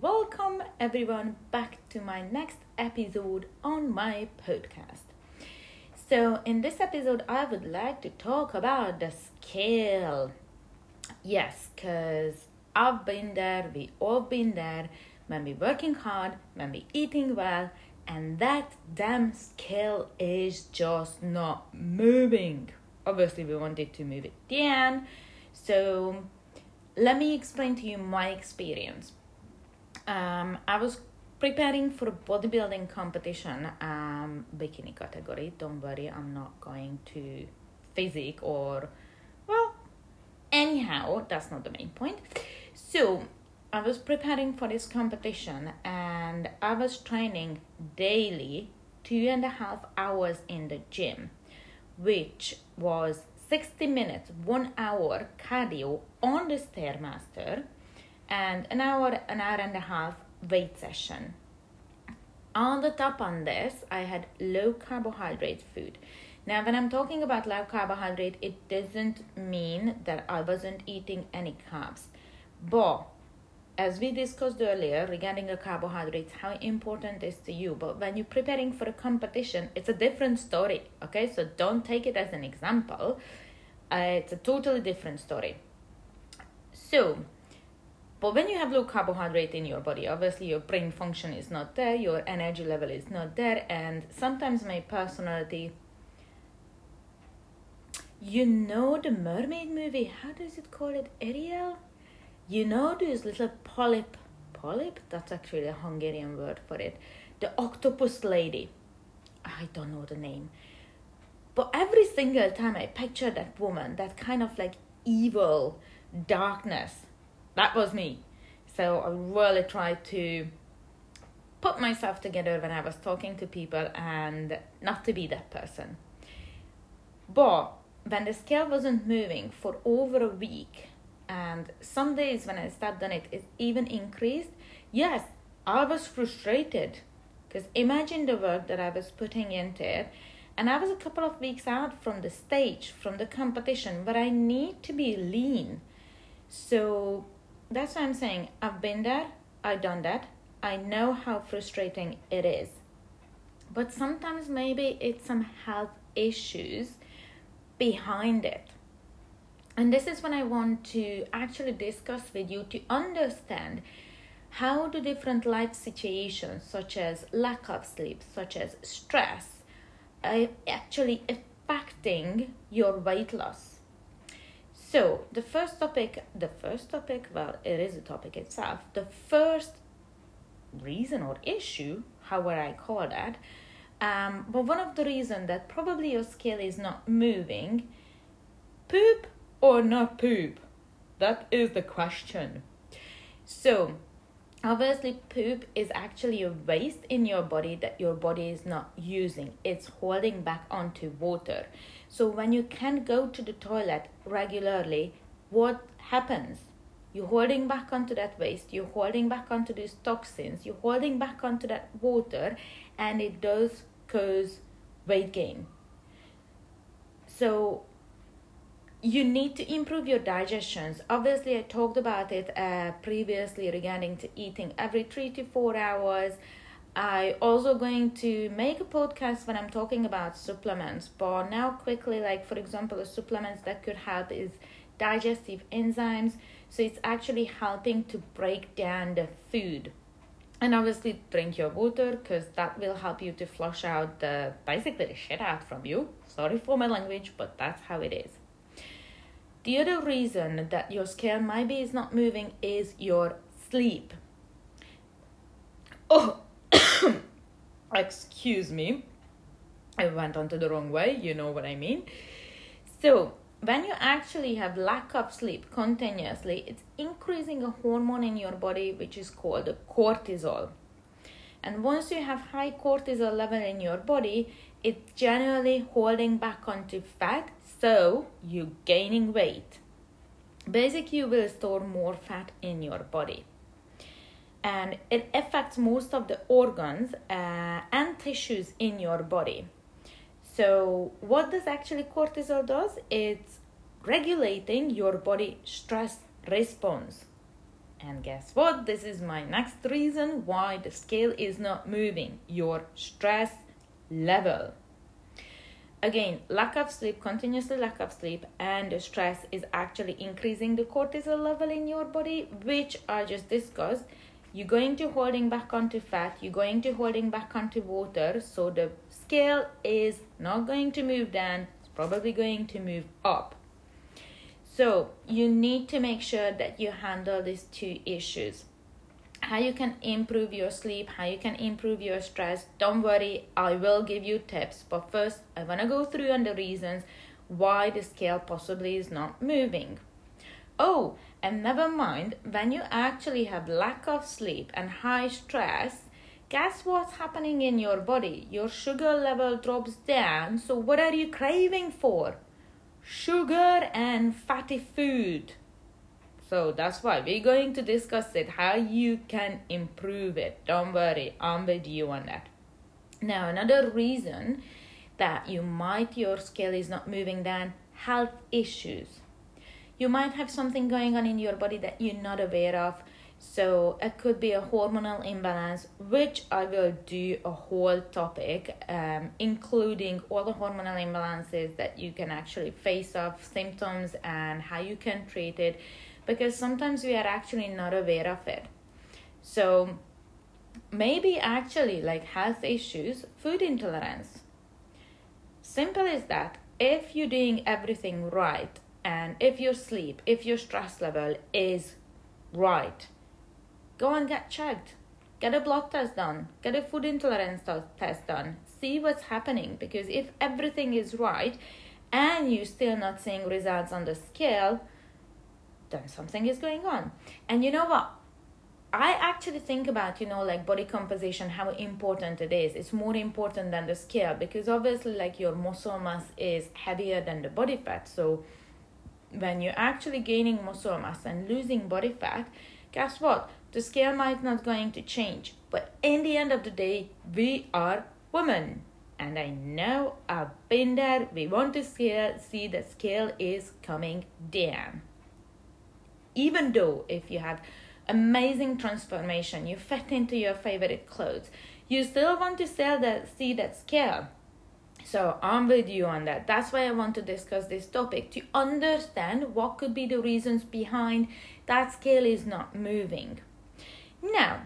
welcome everyone back to my next episode on my podcast. So, in this episode, I would like to talk about the scale. Yes, because I've been there, we all been there when we working hard, when we eating well, and that damn scale is just not moving. Obviously, we wanted to move it down. So, let me explain to you my experience. Um, I was preparing for a bodybuilding competition, um, bikini category. Don't worry, I'm not going to physique or, well, anyhow, that's not the main point. So, I was preparing for this competition and I was training daily two and a half hours in the gym, which was 60 minutes, one hour cardio on the Stairmaster, and an hour, an hour and a half weight session. On the top on this, I had low carbohydrate food. Now, when I'm talking about low carbohydrate, it doesn't mean that I wasn't eating any carbs. But as we discussed earlier regarding the carbohydrates, how important is to you. But when you're preparing for a competition, it's a different story. Okay, so don't take it as an example. Uh, it's a totally different story. So, but when you have low carbohydrate in your body, obviously your brain function is not there, your energy level is not there, and sometimes my personality. You know the mermaid movie? How does it call it? Ariel? You know this little polyp, polyp? That's actually a Hungarian word for it. The octopus lady. I don't know the name. But every single time I picture that woman, that kind of like evil darkness, that was me. So I really tried to put myself together when I was talking to people and not to be that person. But when the scale wasn't moving for over a week, and some days when I started on it, it even increased. Yes, I was frustrated because imagine the work that I was putting into it. And I was a couple of weeks out from the stage, from the competition, but I need to be lean. So that's why I'm saying I've been there, I've done that, I know how frustrating it is. But sometimes maybe it's some health issues behind it. And this is when I want to actually discuss with you to understand how do different life situations, such as lack of sleep, such as stress, are actually affecting your weight loss. So, the first topic, the first topic, well, it is a topic itself. The first reason or issue, however I call that, um, but one of the reasons that probably your scale is not moving, poop or not poop? That is the question. So, obviously, poop is actually a waste in your body that your body is not using, it's holding back onto water. So, when you can't go to the toilet regularly, what happens? You're holding back onto that waste, you're holding back onto these toxins, you're holding back onto that water, and it does cause weight gain. So, you need to improve your digestions. Obviously i talked about it uh, previously regarding to eating every three to four hours. I also going to make a podcast when i'm talking about supplements but now quickly like for example the supplements that could help is digestive enzymes. So it's actually helping to break down the food. And obviously drink your water because that will help you to flush out the basically the shit out from you. Sorry for my language but that's how it is the other reason that your scale maybe is not moving is your sleep. Oh, excuse me. I went onto the wrong way, you know what I mean. So, when you actually have lack of sleep continuously, it's increasing a hormone in your body which is called cortisol. And once you have high cortisol level in your body, it's generally holding back onto fat so you gaining weight. Basically you will store more fat in your body. And it affects most of the organs uh, and tissues in your body. So what does actually cortisol does? It's regulating your body stress response. And guess what? This is my next reason why the scale is not moving. Your stress level. Again, lack of sleep, continuously lack of sleep, and stress is actually increasing the cortisol level in your body, which I just discussed. You're going to holding back onto fat, you're going to holding back onto water, so the scale is not going to move down, it's probably going to move up. So you need to make sure that you handle these two issues. How you can improve your sleep, how you can improve your stress. Don't worry, I will give you tips. But first, I want to go through on the reasons why the scale possibly is not moving. Oh, and never mind, when you actually have lack of sleep and high stress, guess what's happening in your body? Your sugar level drops down. So, what are you craving for? sugar and fatty food. So that's why we're going to discuss it, how you can improve it. Don't worry, I'm with you on that. Now, another reason that you might, your scale is not moving down, health issues. You might have something going on in your body that you're not aware of so it could be a hormonal imbalance, which I will do a whole topic, um, including all the hormonal imbalances that you can actually face off, symptoms, and how you can treat it, because sometimes we are actually not aware of it. So maybe actually like health issues, food intolerance. Simple as that. If you're doing everything right, and if your sleep, if your stress level is right, Go and get checked. Get a blood test done. Get a food intolerance test done. See what's happening because if everything is right and you're still not seeing results on the scale, then something is going on. And you know what? I actually think about, you know, like body composition, how important it is. It's more important than the scale because obviously, like your muscle mass is heavier than the body fat. So, when you're actually gaining muscle mass and losing body fat, guess what? the scale might not going to change but in the end of the day we are women and i know i've been there we want to see, see the scale is coming down even though if you have amazing transformation you fit into your favorite clothes you still want to sell that see that scale so I'm with you on that. That's why I want to discuss this topic to understand what could be the reasons behind that scale is not moving. Now,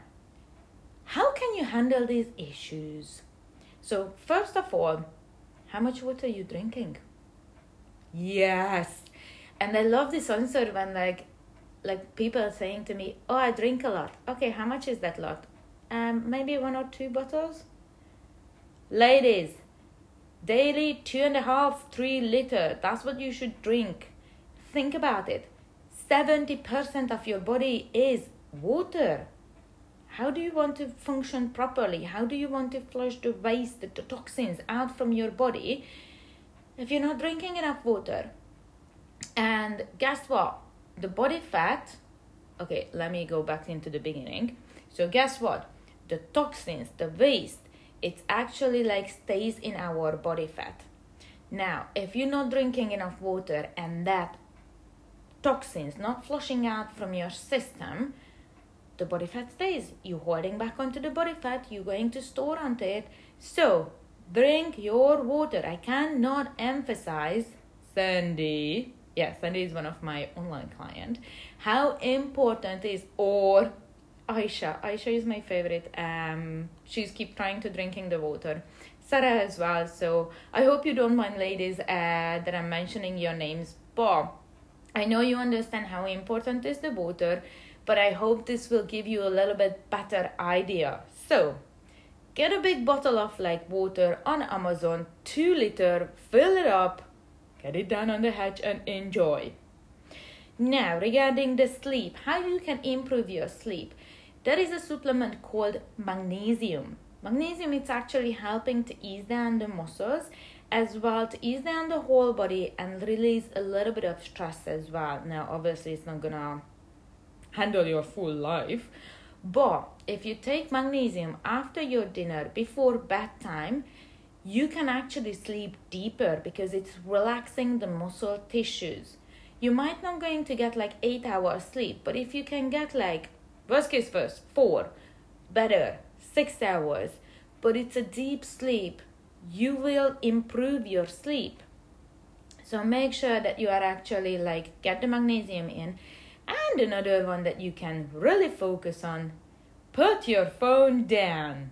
how can you handle these issues? So, first of all, how much water are you drinking? Yes. And I love this answer when like like people are saying to me, Oh, I drink a lot. Okay, how much is that lot? Um, maybe one or two bottles? Ladies, daily two and a half, three liter. That's what you should drink. Think about it. 70% of your body is water. How do you want to function properly? How do you want to flush the waste, the toxins out from your body if you're not drinking enough water? And guess what? The body fat, okay, let me go back into the beginning. So, guess what? The toxins, the waste, it actually like stays in our body fat. Now, if you're not drinking enough water and that toxins not flushing out from your system, the body fat stays. You're holding back onto the body fat, you're going to store onto it. So, drink your water. I cannot emphasize, Sandy, Sandy is one of my online client, how important is or Aisha. Aisha is my favorite. Um, she's keep trying to drinking the water. Sarah as well. So I hope you don't mind, ladies, uh, that I'm mentioning your names. But I know you understand how important is the water but I hope this will give you a little bit better idea. So, get a big bottle of like water on Amazon, 2 liter, fill it up, get it down on the hatch and enjoy. Now, regarding the sleep, how you can improve your sleep. There is a supplement called magnesium. Magnesium is actually helping to ease down the muscles as well to ease down the whole body and release a little bit of stress as well. Now, obviously, it's not gonna handle your full life. But if you take magnesium after your dinner before bedtime, you can actually sleep deeper because it's relaxing the muscle tissues. you might not going to get like eight hours sleep but if you can get like worst case first four better six hours but it's a deep sleep you will improve your sleep. So make sure that you are actually like get the magnesium in. And another one that you can really focus on put your phone down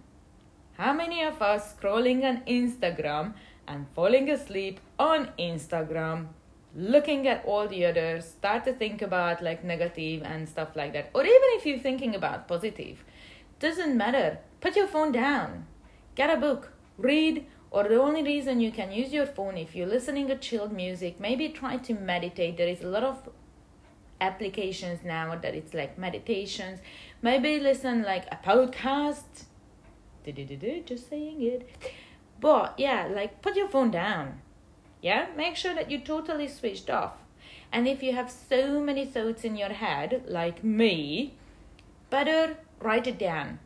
how many of us scrolling on instagram and falling asleep on instagram looking at all the others start to think about like negative and stuff like that? Or even if you're thinking about positive doesn't matter. Put your phone down. Get a book. Read. Or the only reason you can use your phone if you're listening to chilled music maybe try to meditate. There is a lot of applications now that it's like meditations. Maybe listen like a podcast just saying it. But yeah like put your phone down. Yeah, make sure that you totally switched off. And if you have so many thoughts in your head, like me, better write it down.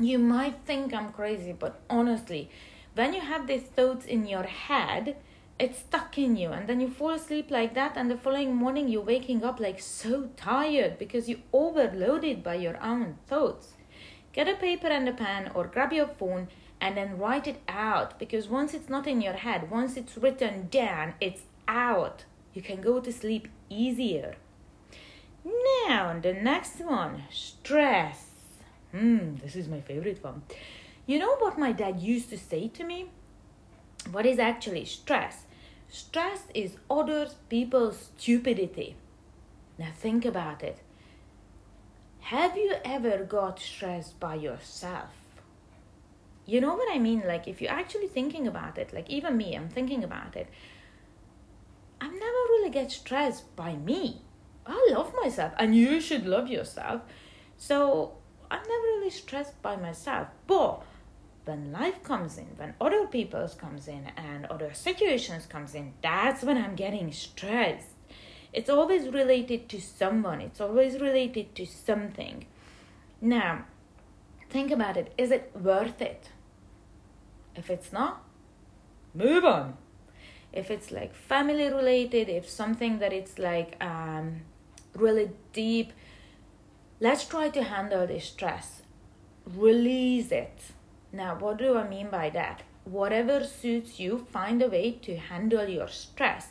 You might think I'm crazy, but honestly, when you have these thoughts in your head, it's stuck in you. And then you fall asleep like that and the following morning you're waking up like so tired because you overloaded by your own thoughts get a paper and a pen or grab your phone and then write it out because once it's not in your head, once it's written down, it's out. You can go to sleep easier. Now, the next one stress. Hmm, this is my favorite one. You know what my dad used to say to me? What is actually stress? Stress is other people's stupidity. Now, think about it. Have you ever got stressed by yourself? you know what I mean? Like, if you're actually thinking about it, like, even me, I'm thinking about it. I never really get stressed by me. I love myself, and you should love yourself. So, I'm never really stressed by myself. But when life comes in, when other people's comes in, and other situations comes in, that's when I'm getting stressed. It's always related to someone. It's always related to something. Now, think about it. Is it worth it? If it's not, move on. If it's like family related, if something that it's like um, really deep, let's try to handle the stress. Release it. Now, what do I mean by that? Whatever suits you, find a way to handle your stress.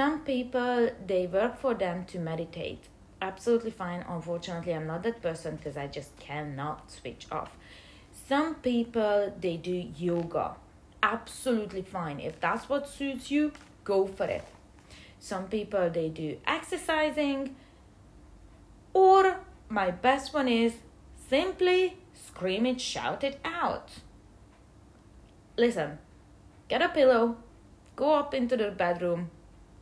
Some people, they work for them to meditate. Absolutely fine. Unfortunately, I'm not that person because I just cannot switch off. Some people they do yoga. Absolutely fine. If that's what suits you, go for it. Some people they do exercising. Or my best one is simply scream it, shout it out. Listen, get a pillow, go up into the bedroom,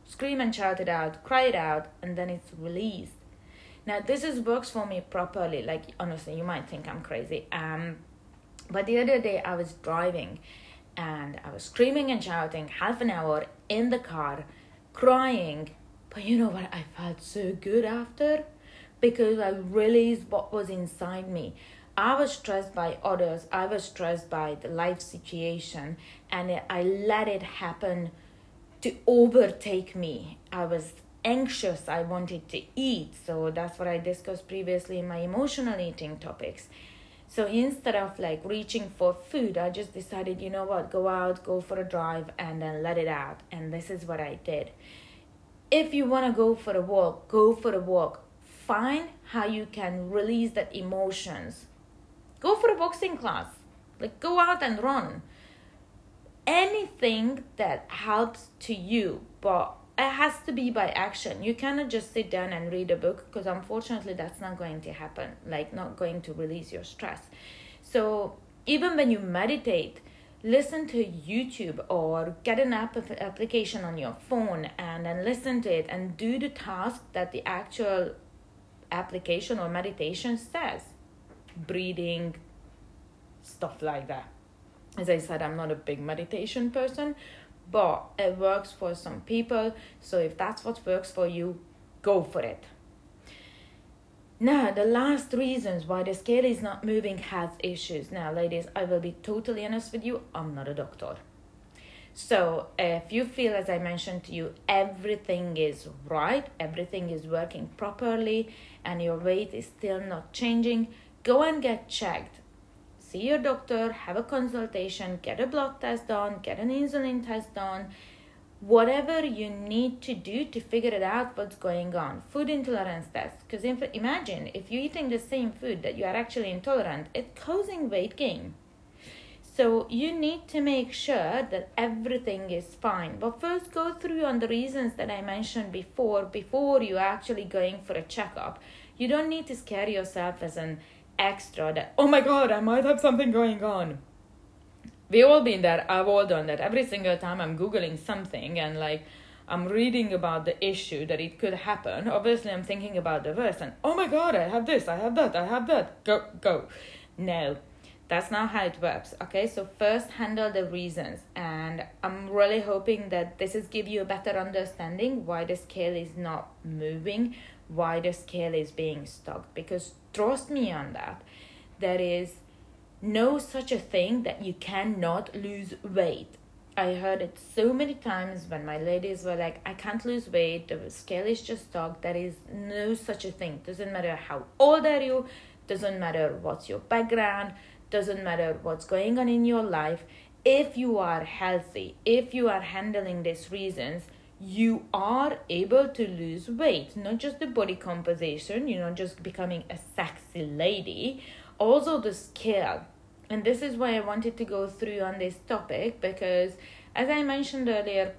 scream and shout it out, cry it out, and then it's released. Now this is works for me properly. Like honestly, you might think I'm crazy. Um, but the other day I was driving and I was screaming and shouting half an hour in the car, crying. But you know what? I felt so good after because I released what was inside me. I was stressed by others, I was stressed by the life situation, and I let it happen to overtake me. I was anxious, I wanted to eat. So that's what I discussed previously in my emotional eating topics. So instead of like reaching for food, I just decided, you know what, go out, go for a drive, and then let it out. And this is what I did. If you want to go for a walk, go for a walk. Find how you can release that emotions. Go for a boxing class. Like go out and run. Anything that helps to you, but it has to be by action. You cannot just sit down and read a book because unfortunately that's not going to happen like not going to release your stress. So even when you meditate listen to youtube or get an app application on your phone and then listen to it and do the task that the actual application or meditation says. Breathing stuff like that as i said i'm not a big meditation person but it works for some people. So if that's what works for you, go for it. Now, the last reasons why the scale is not moving has issues. Now, ladies, I will be totally honest with you, I'm not a doctor. So, if you feel, as I mentioned to you, everything is right, everything is working properly, and your weight is still not changing, go and get checked. See your doctor, have a consultation, get a blood test done, get an insulin test done, whatever you need to do to figure it out what's going on. Food intolerance test. Because imagine if you're eating the same food that you are actually intolerant, it's causing weight gain. So you need to make sure that everything is fine. But first go through on the reasons that I mentioned before before you actually going for a checkup. You don't need to scare yourself as an extra that oh my god, I might have something going on. We all been there. I've all done that. Every single time I'm googling something and like I'm reading about the issue that it could happen. Obviously, I'm thinking about the worst and oh my god, I have this, I have that, I have that. Go, go. No, that's not how it works okay so first handle the reasons and i'm really hoping that this is give you a better understanding why the scale is not moving why the scale is being stuck because trust me on that there is no such a thing that you cannot lose weight I heard it so many times when my ladies were like, I can't lose weight, the scale is just stuck. There is no such a thing. Doesn't matter how old are you, doesn't matter what's your background, doesn't matter what's going on in your life if you are healthy if you are handling these reasons you are able to lose weight not just the body composition you're not just becoming a sexy lady also the scale and this is why i wanted to go through on this topic because as i mentioned earlier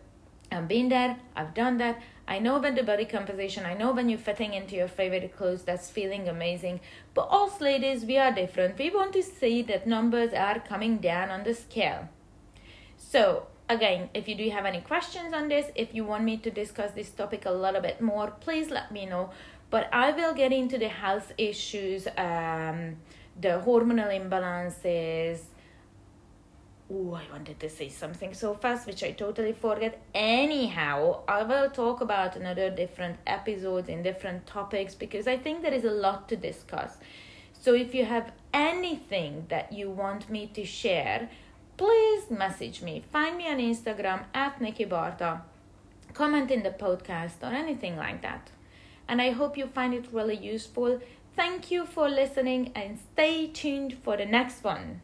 i've been there i've done that I know when the body composition, I know when you're fitting into your favorite clothes, that's feeling amazing. But us ladies, we are different. We want to see that numbers are coming down on the scale. So, again, if you do have any questions on this, if you want me to discuss this topic a little bit more, please let me know. But I will get into the health issues, um, the hormonal imbalances, Oh, I wanted to say something so fast, which I totally forget. Anyhow, I will talk about another different episodes in different topics because I think there is a lot to discuss. So if you have anything that you want me to share, please message me. Find me on Instagram at Nikki Barta. Comment in the podcast or anything like that. And I hope you find it really useful. Thank you for listening and stay tuned for the next one.